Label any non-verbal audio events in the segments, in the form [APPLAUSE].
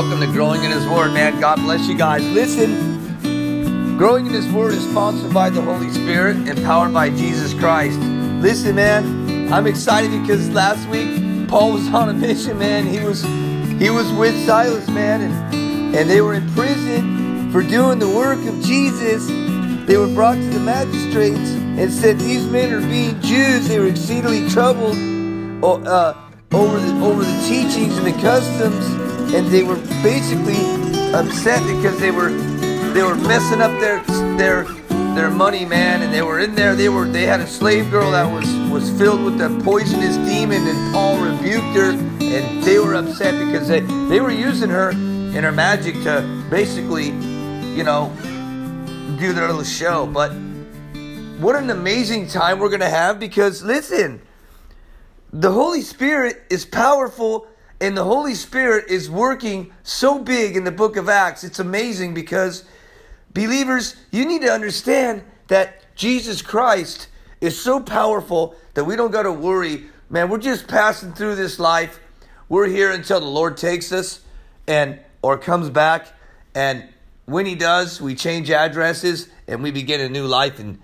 Welcome to Growing in His Word, man. God bless you guys. Listen, Growing in His Word is sponsored by the Holy Spirit, empowered by Jesus Christ. Listen, man, I'm excited because last week Paul was on a mission, man. He was he was with Silas, man, and and they were in prison for doing the work of Jesus. They were brought to the magistrates and said, "These men are being Jews. They were exceedingly troubled." Uh, over the over the teachings and the customs, and they were basically upset because they were they were messing up their their their money, man, and they were in there. They were they had a slave girl that was was filled with the poisonous demon, and Paul rebuked her, and they were upset because they they were using her and her magic to basically, you know, do their little show. But what an amazing time we're gonna have because listen the Holy Spirit is powerful and the Holy Spirit is working so big in the book of Acts. It's amazing because believers, you need to understand that Jesus Christ is so powerful that we don't got to worry. Man, we're just passing through this life. We're here until the Lord takes us and or comes back and when he does, we change addresses and we begin a new life in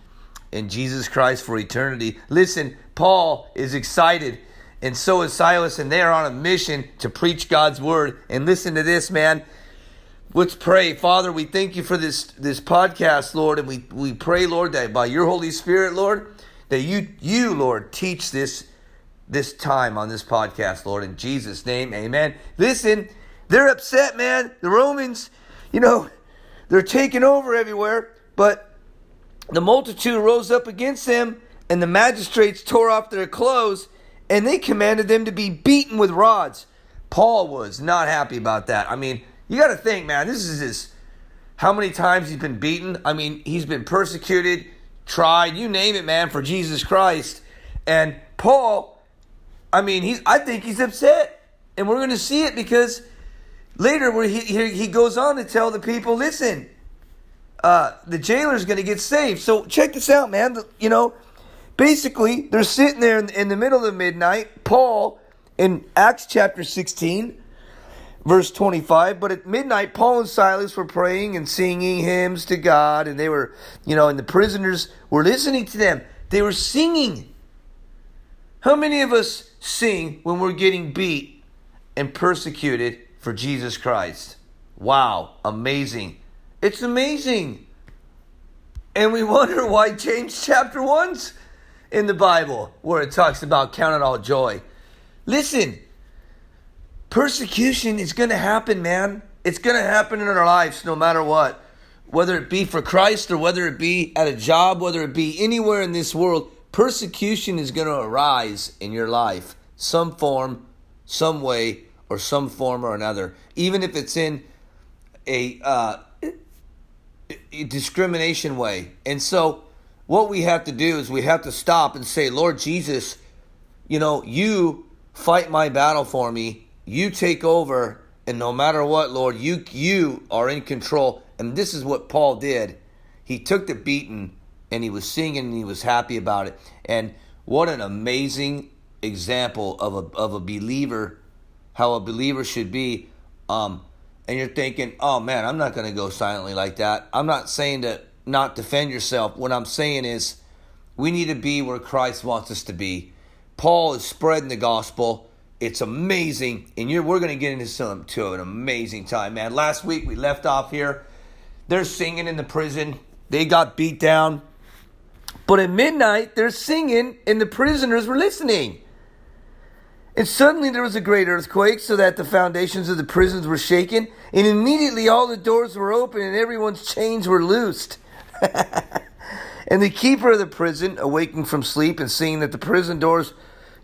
in Jesus Christ for eternity. Listen, Paul is excited, and so is Silas, and they are on a mission to preach God's word. And listen to this, man. Let's pray. Father, we thank you for this, this podcast, Lord, and we, we pray, Lord, that by your Holy Spirit, Lord, that you, you, Lord, teach this this time on this podcast, Lord, in Jesus' name, amen. Listen, they're upset, man. The Romans, you know, they're taking over everywhere, but the multitude rose up against them, and the magistrates tore off their clothes, and they commanded them to be beaten with rods. Paul was not happy about that. I mean, you got to think, man, this is his. How many times he's been beaten? I mean, he's been persecuted, tried, you name it, man, for Jesus Christ. And Paul, I mean, he's. I think he's upset, and we're going to see it because later, where he, he goes on to tell the people, listen, uh, the jailer's going to get saved. So check this out, man. You know, basically, they're sitting there in, in the middle of midnight. Paul, in Acts chapter 16, verse 25, but at midnight, Paul and Silas were praying and singing hymns to God, and they were, you know, and the prisoners were listening to them. They were singing. How many of us sing when we're getting beat and persecuted for Jesus Christ? Wow, amazing. It's amazing. And we [LAUGHS] wonder why James chapter 1's in the Bible where it talks about count it all joy. Listen, persecution is going to happen, man. It's going to happen in our lives no matter what. Whether it be for Christ or whether it be at a job, whether it be anywhere in this world, persecution is going to arise in your life, some form, some way, or some form or another. Even if it's in a uh, discrimination way. And so what we have to do is we have to stop and say, Lord Jesus, you know, you fight my battle for me. You take over and no matter what, Lord, you you are in control. And this is what Paul did. He took the beating and he was singing and he was happy about it. And what an amazing example of a of a believer, how a believer should be. Um, and you're thinking, oh man, I'm not going to go silently like that. I'm not saying to not defend yourself. What I'm saying is we need to be where Christ wants us to be. Paul is spreading the gospel. It's amazing. And we're going to get into some to an amazing time, man. Last week we left off here. They're singing in the prison. They got beat down. But at midnight, they're singing, and the prisoners were listening. And suddenly there was a great earthquake, so that the foundations of the prisons were shaken, and immediately all the doors were open and everyone's chains were loosed. [LAUGHS] and the keeper of the prison, awaking from sleep and seeing that the prison doors,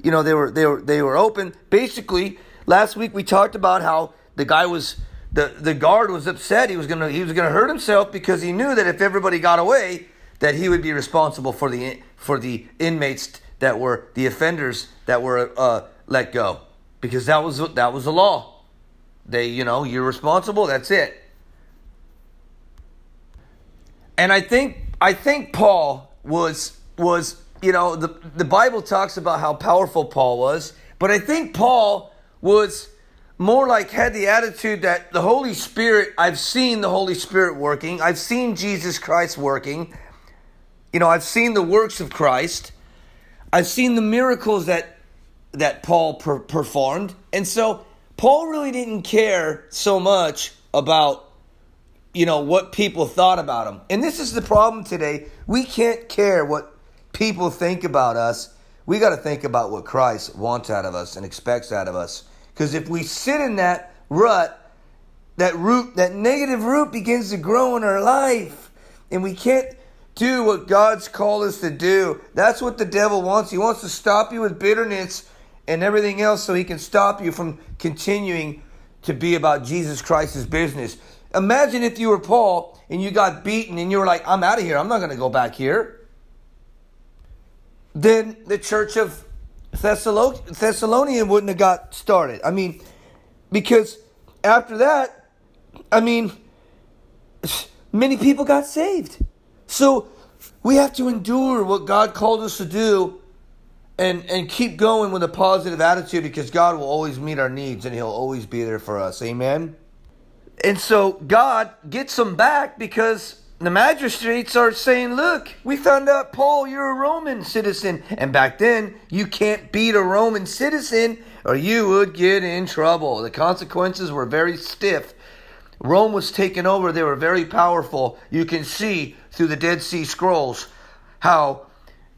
you know, they were they were they were open. Basically, last week we talked about how the guy was the, the guard was upset. He was gonna he was gonna hurt himself because he knew that if everybody got away, that he would be responsible for the for the inmates that were the offenders that were uh, let go because that was that was the law. They, you know, you're responsible. That's it. And I think I think Paul was was you know the the Bible talks about how powerful Paul was, but I think Paul was more like had the attitude that the Holy Spirit, I've seen the Holy Spirit working, I've seen Jesus Christ working, you know, I've seen the works of Christ, I've seen the miracles that that Paul per- performed, and so Paul really didn't care so much about you know what people thought about him. And this is the problem today. We can't care what people think about us. We got to think about what Christ wants out of us and expects out of us. Because if we sit in that rut, that root, that negative root begins to grow in our life, and we can't do what God's called us to do. That's what the devil wants. He wants to stop you with bitterness and everything else so he can stop you from continuing to be about Jesus Christ's business. Imagine if you were Paul and you got beaten and you were like, I'm out of here. I'm not going to go back here. Then the church of Thessalonian wouldn't have got started. I mean, because after that, I mean, many people got saved. So we have to endure what God called us to do and, and keep going with a positive attitude because God will always meet our needs and He'll always be there for us. Amen. And so God gets them back because the magistrates are saying, Look, we found out, Paul, you're a Roman citizen. And back then, you can't beat a Roman citizen or you would get in trouble. The consequences were very stiff. Rome was taken over, they were very powerful. You can see through the Dead Sea Scrolls how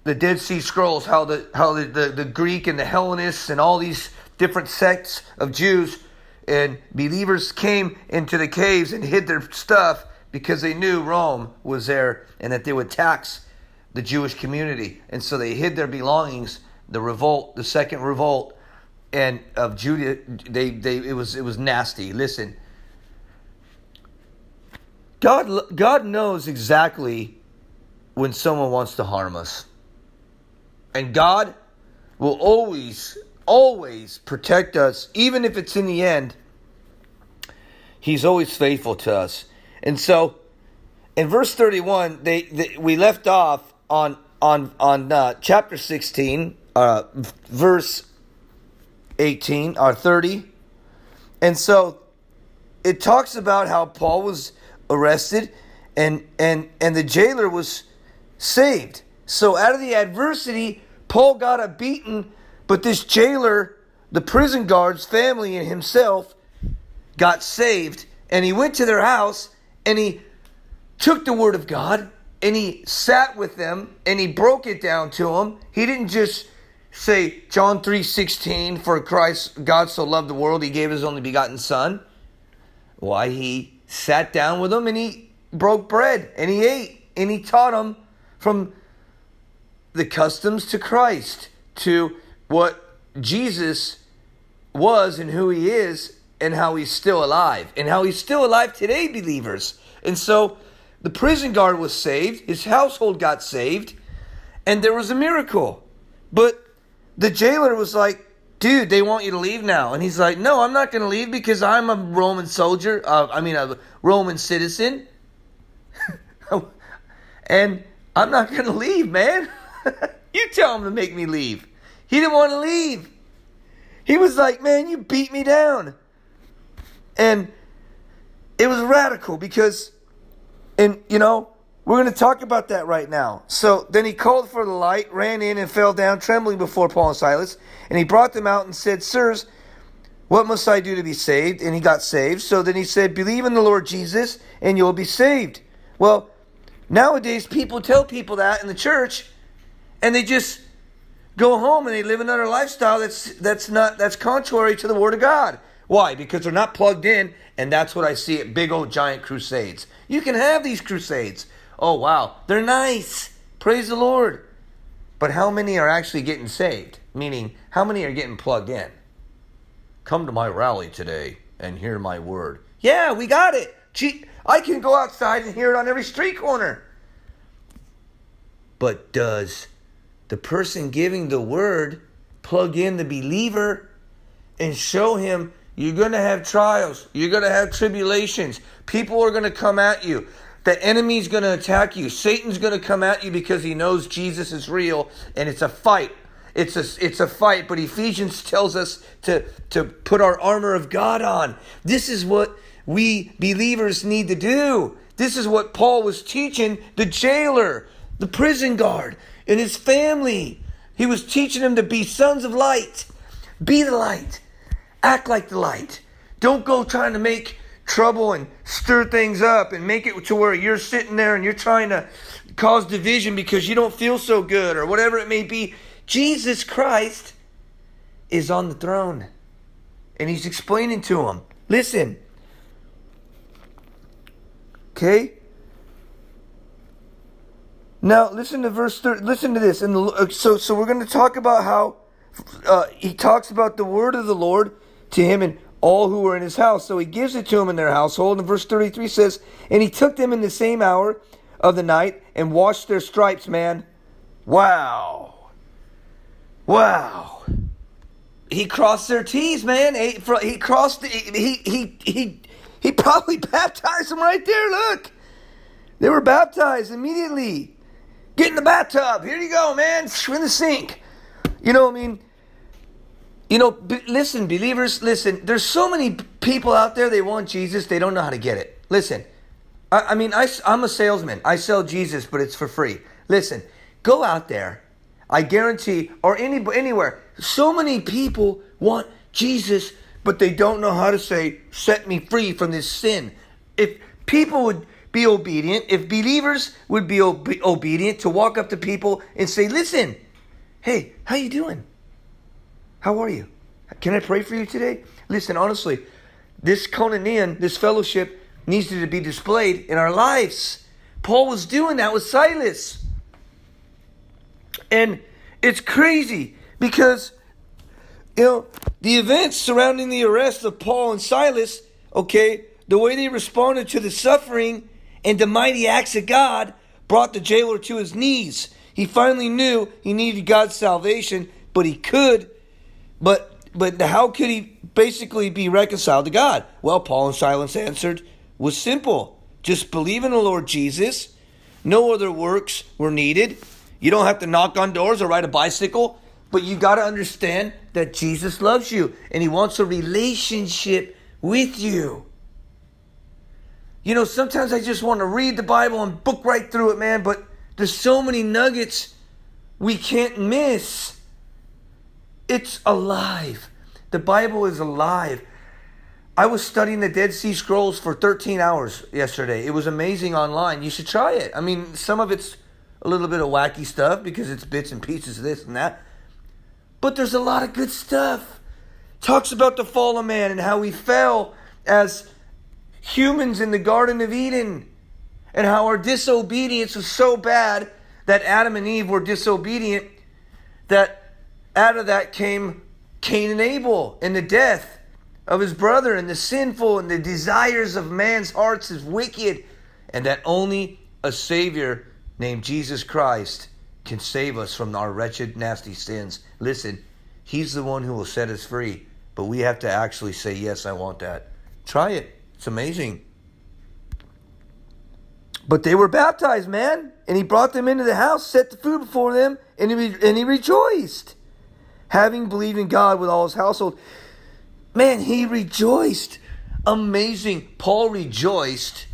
the Dead Sea Scrolls, how the how the, the, the Greek and the Hellenists and all these different sects of Jews and believers came into the caves and hid their stuff because they knew Rome was there and that they would tax the Jewish community. And so they hid their belongings. The revolt, the second revolt, and of Judah, they, they it was it was nasty. Listen, God God knows exactly when someone wants to harm us. And God will always always protect us even if it's in the end he's always faithful to us. And so, in verse 31, they, they we left off on on on uh, chapter 16, uh, verse 18 or 30. And so it talks about how Paul was arrested and and and the jailer was saved. So out of the adversity, Paul got a beating, but this jailer, the prison guard's family and himself got saved and he went to their house and he took the word of God and he sat with them and he broke it down to them. He didn't just say John 3:16 for Christ God so loved the world he gave his only begotten son. Why he sat down with them and he broke bread and he ate and he taught them from the customs to Christ to what Jesus was and who he is and how he's still alive and how he's still alive today, believers. And so the prison guard was saved, his household got saved, and there was a miracle. But the jailer was like, dude, they want you to leave now. And he's like, no, I'm not going to leave because I'm a Roman soldier, uh, I mean, a Roman citizen. [LAUGHS] and I'm not going to leave, man. [LAUGHS] you tell him to make me leave. He didn't want to leave. He was like, man, you beat me down. And it was radical because, and you know, we're going to talk about that right now. So then he called for the light, ran in, and fell down trembling before Paul and Silas. And he brought them out and said, Sirs, what must I do to be saved? And he got saved. So then he said, Believe in the Lord Jesus, and you'll be saved. Well, nowadays people tell people that in the church, and they just go home and they live another lifestyle that's that's not that's contrary to the Word of God. Why? Because they're not plugged in, and that's what I see at big old giant crusades. You can have these crusades. Oh, wow. They're nice. Praise the Lord. But how many are actually getting saved? Meaning, how many are getting plugged in? Come to my rally today and hear my word. Yeah, we got it. Gee, I can go outside and hear it on every street corner. But does the person giving the word plug in the believer and show him you're going to have trials. You're going to have tribulations. People are going to come at you. The enemy's going to attack you. Satan's going to come at you because he knows Jesus is real and it's a fight. it's a it's a fight, but Ephesians tells us to to put our armor of God on. This is what we believers need to do. This is what Paul was teaching the jailer, the prison guard, and his family. He was teaching them to be sons of light. Be the light. Act like the light. Don't go trying to make trouble and stir things up and make it to where you're sitting there and you're trying to cause division because you don't feel so good or whatever it may be. Jesus Christ is on the throne and he's explaining to them. Listen. Okay? Now listen to verse 30. Listen to this. And uh, so so we're going to talk about how uh, he talks about the word of the Lord to him and all who were in his house. So he gives it to them in their household. And verse 33 says, And he took them in the same hour of the night and washed their stripes, man. Wow. Wow. He crossed their T's, man. He, he crossed, he, he, he, he probably [LAUGHS] baptized them right there. Look. They were baptized immediately. Get in the bathtub. Here you go, man. In the sink. You know, what I mean, you know, be, listen, believers, listen. There's so many people out there, they want Jesus, they don't know how to get it. Listen, I, I mean, I, I'm a salesman. I sell Jesus, but it's for free. Listen, go out there. I guarantee, or any, anywhere, so many people want Jesus, but they don't know how to say, set me free from this sin. If people would be obedient, if believers would be ob- obedient to walk up to people and say, listen, Hey, how you doing? How are you? Can I pray for you today? Listen, honestly, this koinonia, this fellowship, needs to be displayed in our lives. Paul was doing that with Silas. And it's crazy because, you know, the events surrounding the arrest of Paul and Silas, okay, the way they responded to the suffering and the mighty acts of God brought the jailer to his knees. He finally knew he needed God's salvation, but he could, but but how could he basically be reconciled to God? Well, Paul and Silas answered was simple. Just believe in the Lord Jesus. No other works were needed. You don't have to knock on doors or ride a bicycle, but you got to understand that Jesus loves you and he wants a relationship with you. You know, sometimes I just want to read the Bible and book right through it, man, but there's so many nuggets we can't miss. It's alive. The Bible is alive. I was studying the Dead Sea Scrolls for 13 hours yesterday. It was amazing online. You should try it. I mean, some of it's a little bit of wacky stuff because it's bits and pieces of this and that. But there's a lot of good stuff. Talks about the fall of man and how we fell as humans in the Garden of Eden and how our disobedience was so bad that Adam and Eve were disobedient that out of that came Cain and Abel and the death of his brother and the sinful and the desires of man's hearts is wicked and that only a savior named Jesus Christ can save us from our wretched nasty sins. Listen, he's the one who will set us free, but we have to actually say yes, I want that. Try it. It's amazing. But they were baptized, man. And he brought them into the house, set the food before them, and he, and he rejoiced. Having believed in God with all his household. Man, he rejoiced. Amazing. Paul rejoiced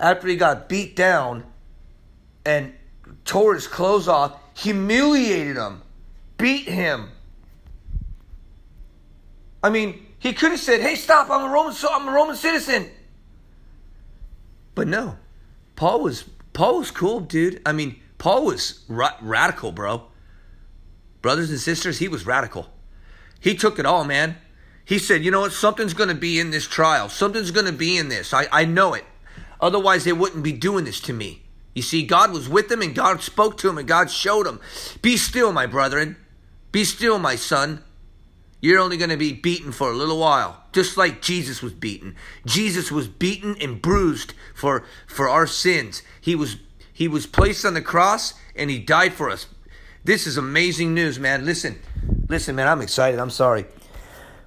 after he got beat down and tore his clothes off, humiliated him, beat him. I mean, he could have said, "Hey, stop! I'm a Roman. I'm a Roman citizen." But no, Paul was Paul was cool, dude. I mean, Paul was ra- radical, bro. Brothers and sisters, he was radical. He took it all, man. He said, "You know what? Something's going to be in this trial. Something's going to be in this. I, I know it. Otherwise, they wouldn't be doing this to me." You see, God was with him and God spoke to him and God showed him, Be still, my brethren. Be still, my son. You're only going to be beaten for a little while, just like Jesus was beaten. Jesus was beaten and bruised for, for our sins. He was, he was placed on the cross and he died for us. This is amazing news, man. Listen, listen, man, I'm excited. I'm sorry.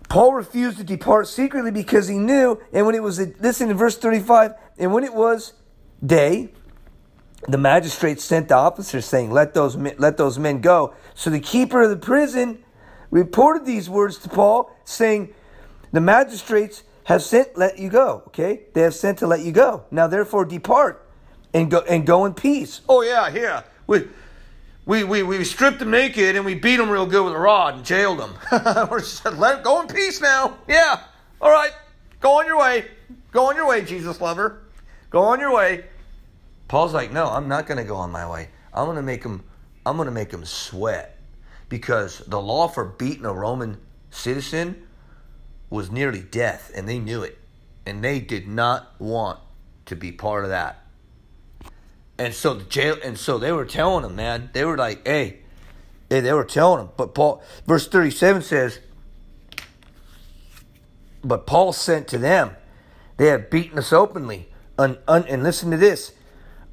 Paul refused to depart secretly because he knew, and when it was, listen in verse 35, and when it was day, the magistrate sent the officers saying, "Let those men, let those men go." So the keeper of the prison reported these words to Paul, saying, "The magistrates have sent let you go." Okay, they have sent to let you go. Now, therefore, depart and go and go in peace. Oh yeah, yeah. We we we, we stripped them naked and we beat them real good with a rod and jailed them. [LAUGHS] We're just let go in peace now. Yeah, all right, go on your way. Go on your way, Jesus lover. Go on your way. Paul's like, no, I'm not going to go on my way. I'm going to make him. I'm going to make him sweat because the law for beating a Roman citizen was nearly death, and they knew it, and they did not want to be part of that. And so the jail, and so they were telling him, man, they were like, hey, hey they were telling him. But Paul, verse 37 says, but Paul sent to them, they have beaten us openly, un, un, and listen to this.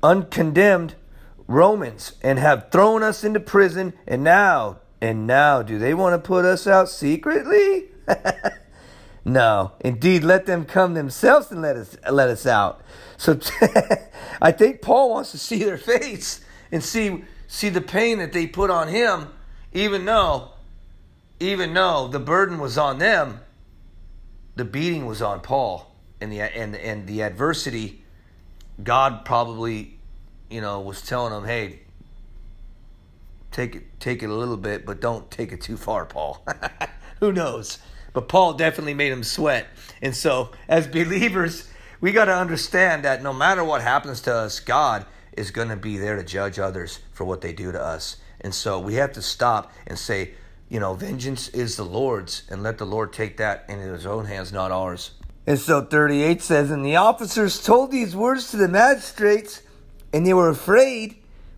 Uncondemned Romans and have thrown us into prison. And now and now do they want to put us out secretly? [LAUGHS] no, indeed let them come themselves and let us let us out. So [LAUGHS] I think Paul wants to see their face and see see the pain that they put on him even though even though the burden was on them the beating was on Paul and the and and the adversity God probably, you know, was telling him, "Hey, take it take it a little bit, but don't take it too far, Paul." [LAUGHS] Who knows? But Paul definitely made him sweat. And so, as [LAUGHS] believers, we got to understand that no matter what happens to us, God is going to be there to judge others for what they do to us. And so, we have to stop and say, you know, vengeance is the Lord's, and let the Lord take that into his own hands, not ours. And so 38 says, And the officers told these words to the magistrates, and they were afraid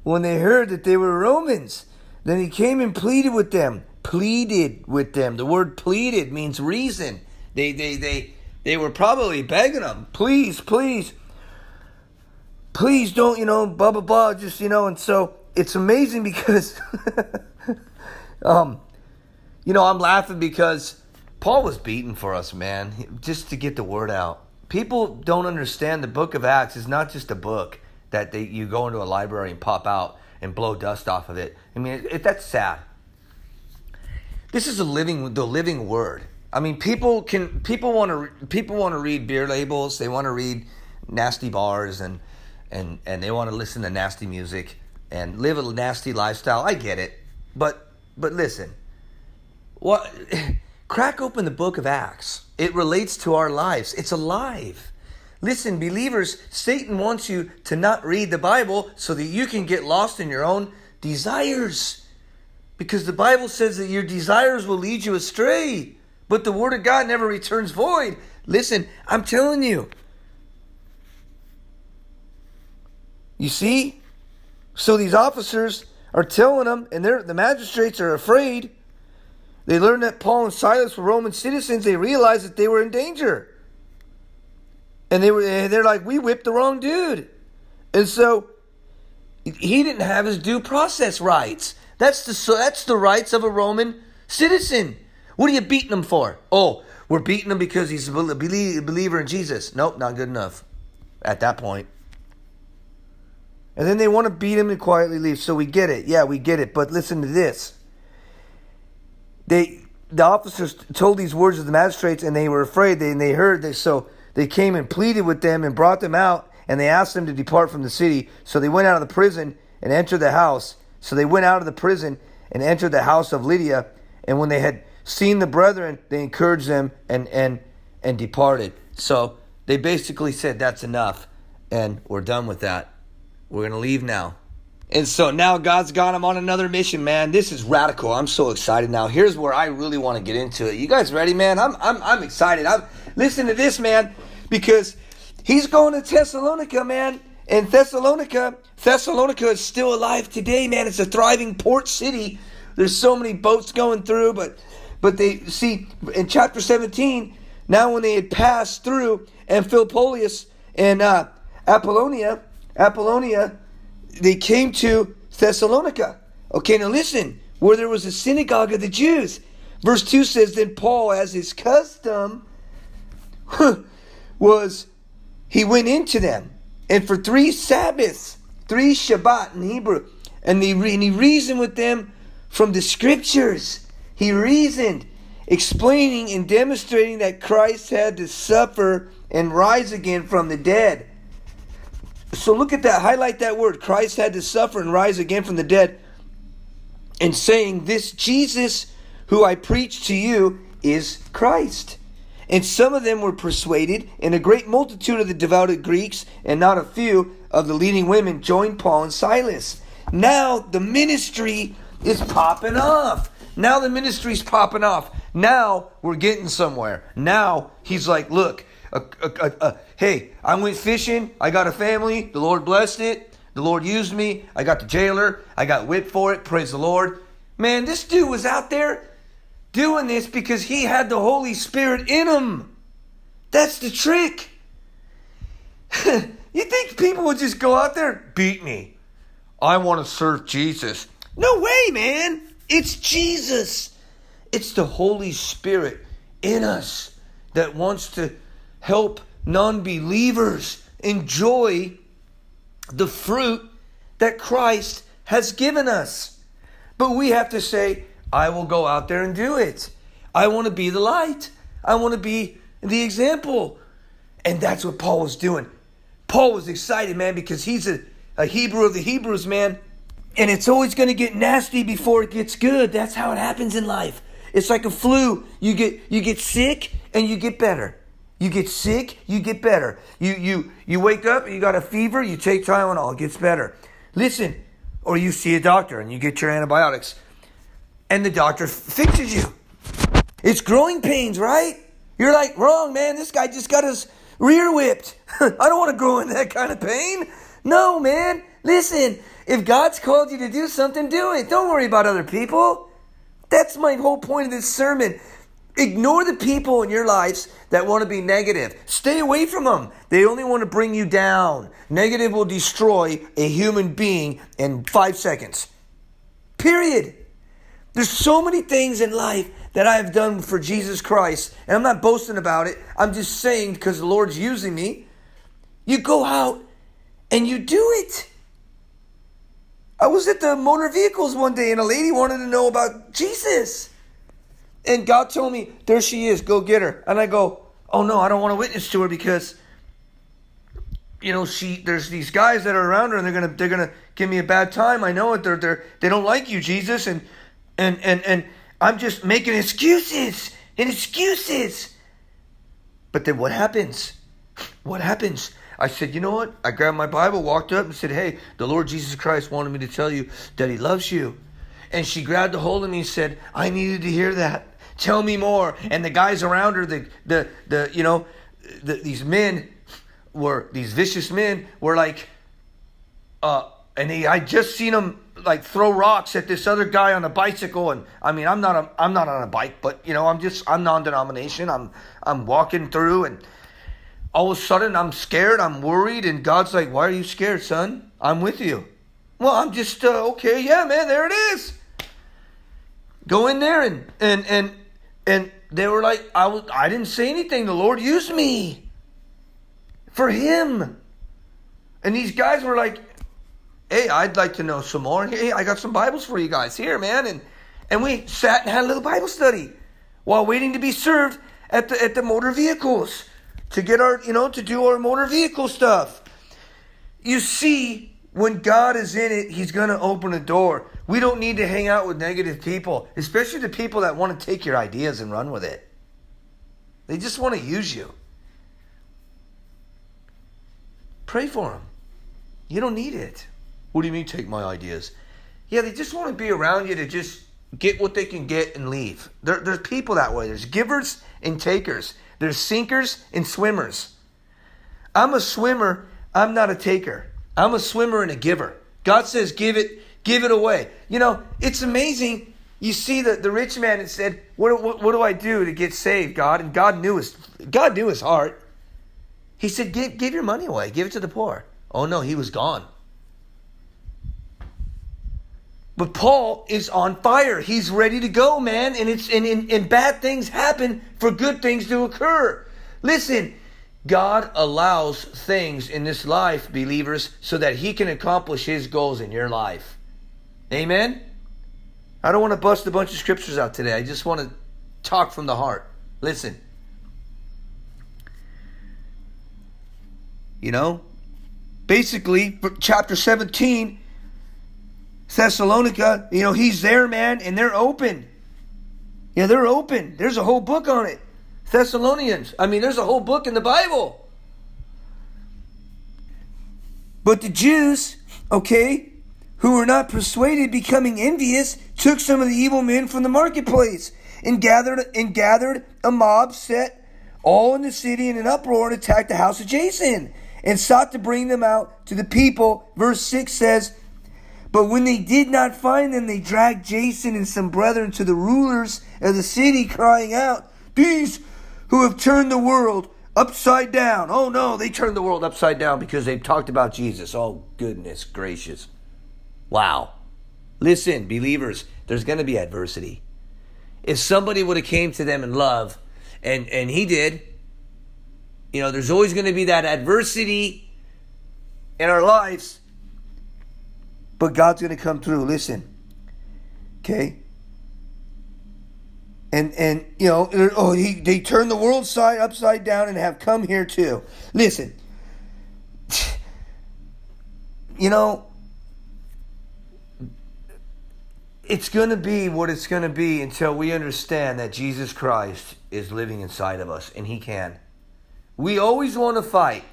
when they heard that they were Romans. Then he came and pleaded with them. Pleaded with them. The word pleaded means reason. They they they they were probably begging them, please, please, please don't, you know, blah blah blah. Just you know, and so it's amazing because [LAUGHS] um you know, I'm laughing because Paul was beaten for us, man, just to get the word out. People don't understand the book of Acts is not just a book that they, you go into a library and pop out and blow dust off of it. I mean, it, it, that's sad. This is a living, the living word. I mean, people can people want to people want to read beer labels. They want to read nasty bars and and and they want to listen to nasty music and live a nasty lifestyle. I get it, but but listen, what [LAUGHS] Crack open the book of Acts. It relates to our lives. It's alive. Listen, believers, Satan wants you to not read the Bible so that you can get lost in your own desires. Because the Bible says that your desires will lead you astray, but the Word of God never returns void. Listen, I'm telling you. You see? So these officers are telling them, and the magistrates are afraid. They learned that Paul and Silas were Roman citizens. They realized that they were in danger. And they were they're like, we whipped the wrong dude. And so he didn't have his due process rights. That's the so that's the rights of a Roman citizen. What are you beating him for? Oh, we're beating him because he's a believer in Jesus. Nope, not good enough at that point. And then they want to beat him and quietly leave. So we get it. Yeah, we get it. But listen to this. They the officers told these words to the magistrates, and they were afraid. They and they heard this, so they came and pleaded with them and brought them out, and they asked them to depart from the city. So they went out of the prison and entered the house. So they went out of the prison and entered the house of Lydia. And when they had seen the brethren, they encouraged them and and and departed. So they basically said, "That's enough, and we're done with that. We're gonna leave now." And so now God's got him on another mission, man. This is radical. I'm so excited now. Here's where I really want to get into it. You guys ready, man? I'm I'm I'm excited. I'm listen to this, man, because he's going to Thessalonica, man. And Thessalonica, Thessalonica is still alive today, man. It's a thriving port city. There's so many boats going through, but but they see in chapter 17, now when they had passed through and Amphipolis and uh, Apollonia, Apollonia they came to Thessalonica. Okay, now listen, where there was a synagogue of the Jews. Verse 2 says, Then Paul, as his custom, was he went into them, and for three Sabbaths Three Shabbat in Hebrew. And, they, and he reasoned with them from the scriptures. He reasoned, explaining and demonstrating that Christ had to suffer and rise again from the dead. So look at that, highlight that word. Christ had to suffer and rise again from the dead. And saying, This Jesus who I preach to you is Christ. And some of them were persuaded, and a great multitude of the devoted Greeks, and not a few of the leading women, joined Paul and Silas. Now the ministry is popping off. Now the ministry's popping off. Now we're getting somewhere. Now he's like, look, uh, uh, uh, hey, I went fishing. I got a family. The Lord blessed it. The Lord used me. I got the jailer. I got whipped for it. Praise the Lord. Man, this dude was out there doing this because he had the Holy Spirit in him. That's the trick. [LAUGHS] you think people would just go out there, beat me? I want to serve Jesus. No way, man. It's Jesus. It's the Holy Spirit in us that wants to help non believers enjoy the fruit that Christ has given us. But we have to say, I will go out there and do it. I want to be the light. I want to be the example. And that's what Paul was doing. Paul was excited, man, because he's a, a Hebrew of the Hebrews, man. And it's always going to get nasty before it gets good. That's how it happens in life. It's like a flu. You get you get sick and you get better. You get sick, you get better. You you you wake up, you got a fever, you take Tylenol, it gets better. Listen, or you see a doctor and you get your antibiotics and the doctor fixes you. It's growing pains, right? You're like, wrong, man. This guy just got his rear whipped. [LAUGHS] I don't want to grow in that kind of pain. No, man. Listen, if God's called you to do something, do it. Don't worry about other people. That's my whole point of this sermon. Ignore the people in your lives that want to be negative. Stay away from them. They only want to bring you down. Negative will destroy a human being in five seconds. Period. There's so many things in life that I have done for Jesus Christ, and I'm not boasting about it. I'm just saying because the Lord's using me. You go out and you do it. I was at the motor vehicles one day and a lady wanted to know about Jesus. And God told me, there she is, go get her. And I go, oh no, I don't want to witness to her because you know, she there's these guys that are around her and they're gonna they're gonna give me a bad time. I know it. They're they're they don't like you, Jesus, and and and and I'm just making excuses and excuses. But then what happens? What happens? I said, you know what? I grabbed my Bible, walked up, and said, hey, the Lord Jesus Christ wanted me to tell you that He loves you. And she grabbed a hold of me and said, I needed to hear that. Tell me more. And the guys around her, the the the you know, the, these men were these vicious men were like, uh, and he, I just seen them like throw rocks at this other guy on a bicycle. And I mean I'm not a, I'm not on a bike but you know I'm just I'm non-denomination. I'm I'm walking through and all of a sudden I'm scared. I'm worried. And God's like why are you scared son? I'm with you. Well I'm just uh, okay yeah man there it is. Go in there and and and and they were like I was I didn't say anything the Lord used me for him and these guys were like hey, I'd like to know some more. Hey, I got some Bibles for you guys here, man. And and we sat and had a little Bible study while waiting to be served at the at the motor vehicles to get our you know to do our motor vehicle stuff. You see, when God is in it, He's going to open a door. We don't need to hang out with negative people, especially the people that want to take your ideas and run with it. They just want to use you. Pray for them. You don't need it. What do you mean take my ideas? Yeah, they just want to be around you to just get what they can get and leave. There, there's people that way. There's givers and takers. There's sinkers and swimmers. I'm a swimmer. I'm not a taker. I'm a swimmer and a giver. God says, give it, give it away. You know, it's amazing. You see that the rich man had said, what, what, what do I do to get saved, God? And God knew his, God knew his heart. He said, give, give your money away. Give it to the poor. Oh no, he was gone. But Paul is on fire. He's ready to go, man. And it's and, and, and bad things happen for good things to occur. Listen, God allows things in this life, believers, so that He can accomplish His goals in your life. Amen? I don't want to bust a bunch of scriptures out today. I just want to talk from the heart. Listen. You know, basically, chapter 17, Thessalonica, you know, he's there, man, and they're open. Yeah, they're open. There's a whole book on it. Thessalonians. I mean, there's a whole book in the Bible. But the Jews, okay, who were not persuaded, becoming envious, took some of the evil men from the marketplace and gathered and gathered a mob, set all in the city in an uproar, and attacked the house of Jason, and sought to bring them out to the people. Verse six says. But when they did not find them, they dragged Jason and some brethren to the rulers of the city, crying out, These who have turned the world upside down. Oh no, they turned the world upside down because they've talked about Jesus. Oh, goodness gracious. Wow. Listen, believers, there's going to be adversity. If somebody would have came to them in love, and, and he did, you know, there's always going to be that adversity in our lives, but God's going to come through. Listen, okay? and and you know oh he they turn the world side upside down and have come here too listen [SIGHS] you know it's going to be what it's going to be until we understand that Jesus Christ is living inside of us and he can we always want to fight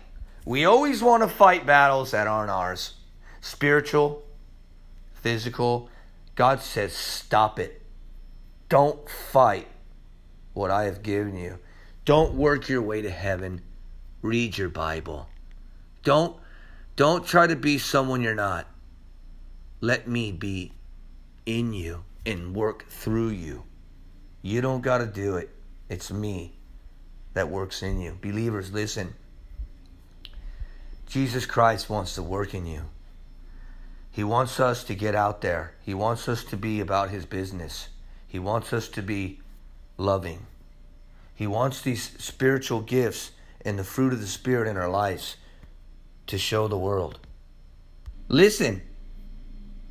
we always want to fight battles that aren't ours spiritual physical God says stop it don't fight what I have given you. Don't work your way to heaven. Read your Bible. Don't don't try to be someone you're not. Let me be in you and work through you. You don't got to do it. It's me that works in you. Believers, listen. Jesus Christ wants to work in you. He wants us to get out there. He wants us to be about his business. He wants us to be loving. He wants these spiritual gifts and the fruit of the Spirit in our lives to show the world. Listen,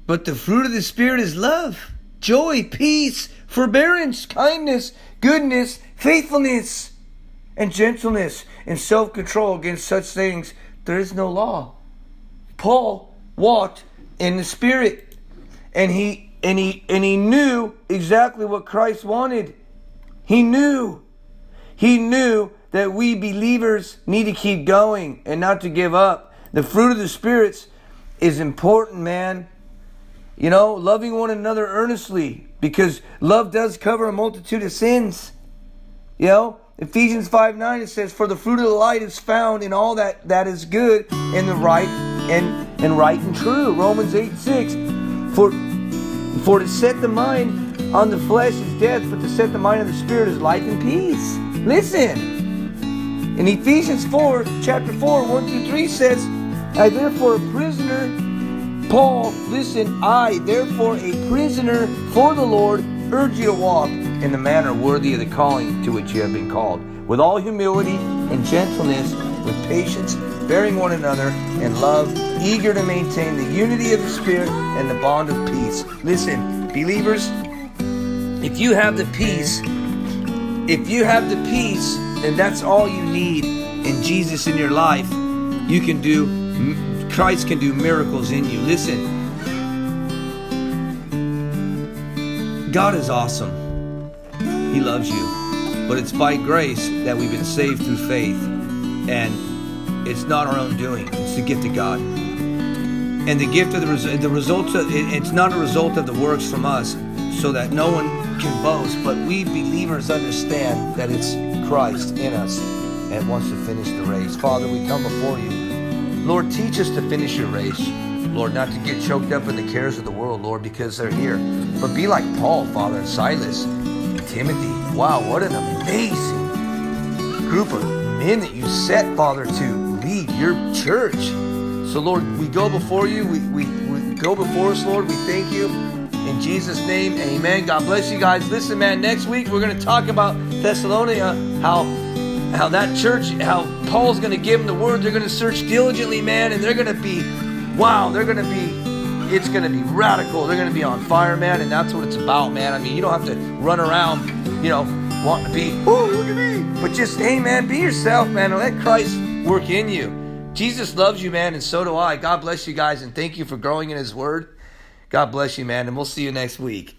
but the fruit of the Spirit is love, joy, peace, forbearance, kindness, goodness, faithfulness, and gentleness, and self control. Against such things there is no law. Paul walked in the Spirit, and he and he and he knew exactly what Christ wanted. He knew. He knew that we believers need to keep going and not to give up. The fruit of the spirits is important, man. You know, loving one another earnestly because love does cover a multitude of sins. You know, Ephesians 5 9 it says, For the fruit of the light is found in all that, that is good and the right and, and right and true. Romans 8 6. For for to set the mind on the flesh is death, but to set the mind on the spirit is life and peace. Listen. In Ephesians 4, chapter 4, 1 through 3 says, I therefore a prisoner, Paul, listen, I therefore a prisoner for the Lord urge you to walk in the manner worthy of the calling to which you have been called, with all humility and gentleness, with patience, bearing one another in love eager to maintain the unity of the Spirit and the bond of peace. Listen, believers, if you have the peace, if you have the peace, and that's all you need in Jesus in your life, you can do, Christ can do miracles in you. Listen, God is awesome. He loves you. But it's by grace that we've been saved through faith. And it's not our own doing, it's the gift of God and the gift of the, res- the results of, it, it's not a result of the works from us so that no one can boast but we believers understand that it's christ in us and wants to finish the race father we come before you lord teach us to finish your race lord not to get choked up in the cares of the world lord because they're here but be like paul father and silas timothy wow what an amazing group of men that you set father to lead your church so, Lord, we go before you. We, we, we go before us, Lord. We thank you. In Jesus' name, amen. God bless you guys. Listen, man, next week we're going to talk about Thessalonica, how how that church, how Paul's going to give them the word. They're going to search diligently, man, and they're going to be, wow, they're going to be, it's going to be radical. They're going to be on fire, man, and that's what it's about, man. I mean, you don't have to run around, you know, wanting to be, oh, look at me. But just, hey, man, be yourself, man, and let Christ work in you. Jesus loves you, man, and so do I. God bless you guys, and thank you for growing in His Word. God bless you, man, and we'll see you next week.